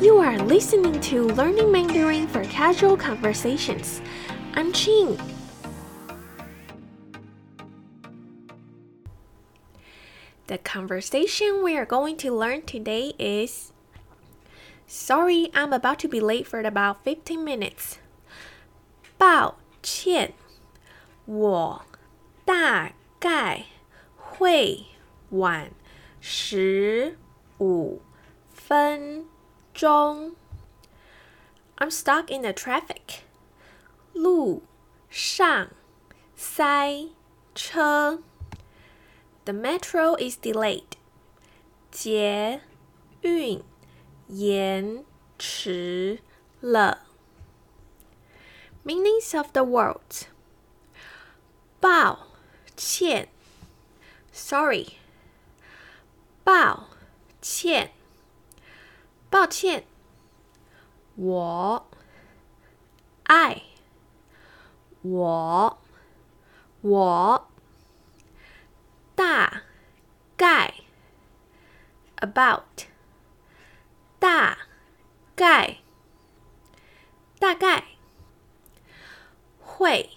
You are listening to Learning Mandarin for Casual Conversations. I'm Qing. The conversation we are going to learn today is Sorry, I'm about to be late for about 15 minutes. 抱歉，我大概会晚十五分钟。 I'm stuck in the traffic. 路上塞车。The metro is delayed. 捷运延迟了。Meanings of the words. 抱歉，sorry。抱歉， 抱歉。我爱我我大概 about 大概大概会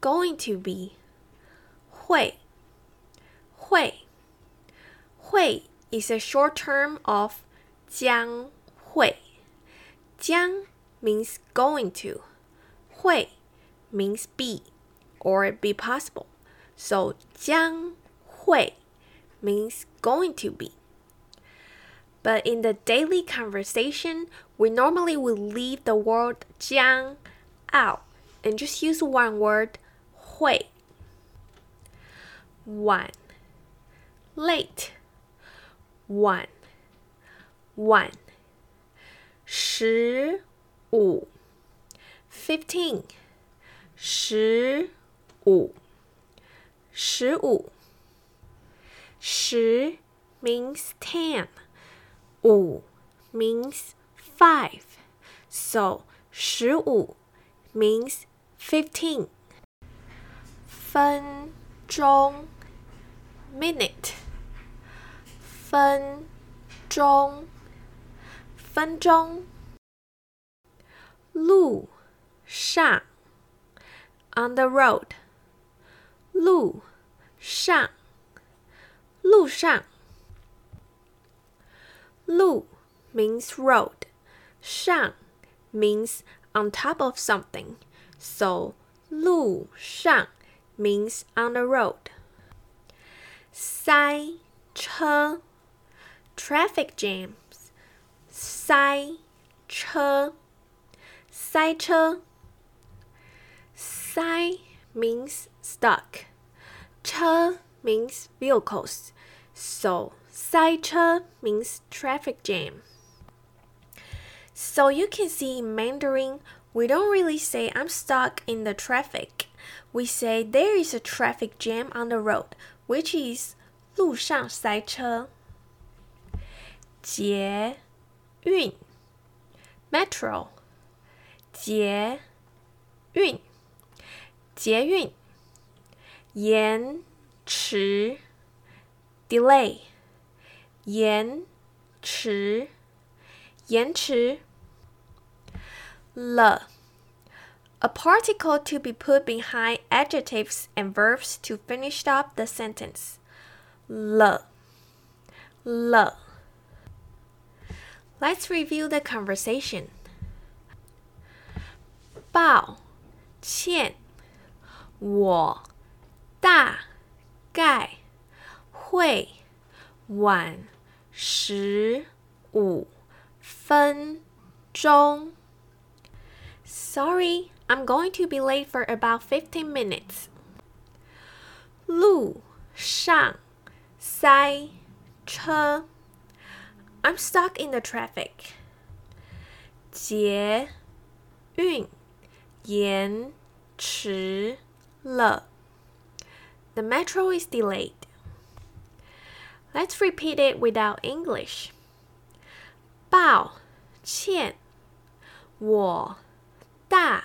going to be 会会会 is a short term of 将会将 means going to 会 means be or be possible so 将会 means going to be but in the daily conversation, we normally will leave the word 将 out and just use one word 会。晚 late 晚 One 十五 fifteen 十五十五十 means ten 五 means five, so 十五 means fifteen. 分钟 minute 分钟分钟路上 on the road 路上路上 Lu means road. Shang means on top of something. So Lu Shang means on the road. Sai che traffic jams. 塞车，塞车。塞 means stuck，车 means vehicles，so 塞车 means traffic jam. So you can see in Mandarin, we don't really say I'm stuck in the traffic. We say there is a traffic jam on the road, which is 路上塞车。捷运 metro 捷运捷运延迟 delay 延迟，延迟。了，a particle to be put behind adjectives and verbs to finish up the sentence. 了，了。 Let's review the conversation. 抱歉，我大概会晚。十五分钟。Sorry, I'm going to be late for about fifteen minutes. 路上塞车。 I'm stuck in the traffic. 捷运延迟了。The metro is delayed. Let's repeat it without English. 抱歉，我大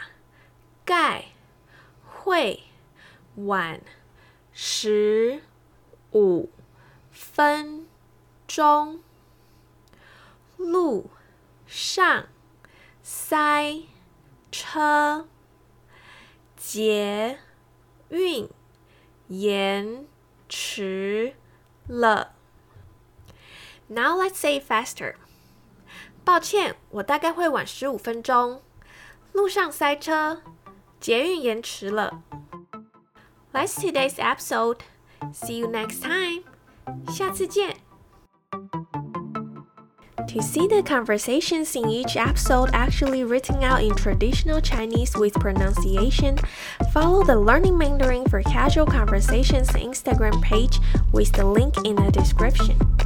概会晚十五分钟。 路上塞车，捷运延迟了。Now let's say faster. 抱歉，我大概会晚十五分钟。路上塞车，捷运延迟了。That's today's episode. See you next time. 下次见。To see the conversations in each episode actually written out in traditional Chinese with pronunciation, follow the Learning Mandarin for Casual Conversations Instagram page with the link in the description.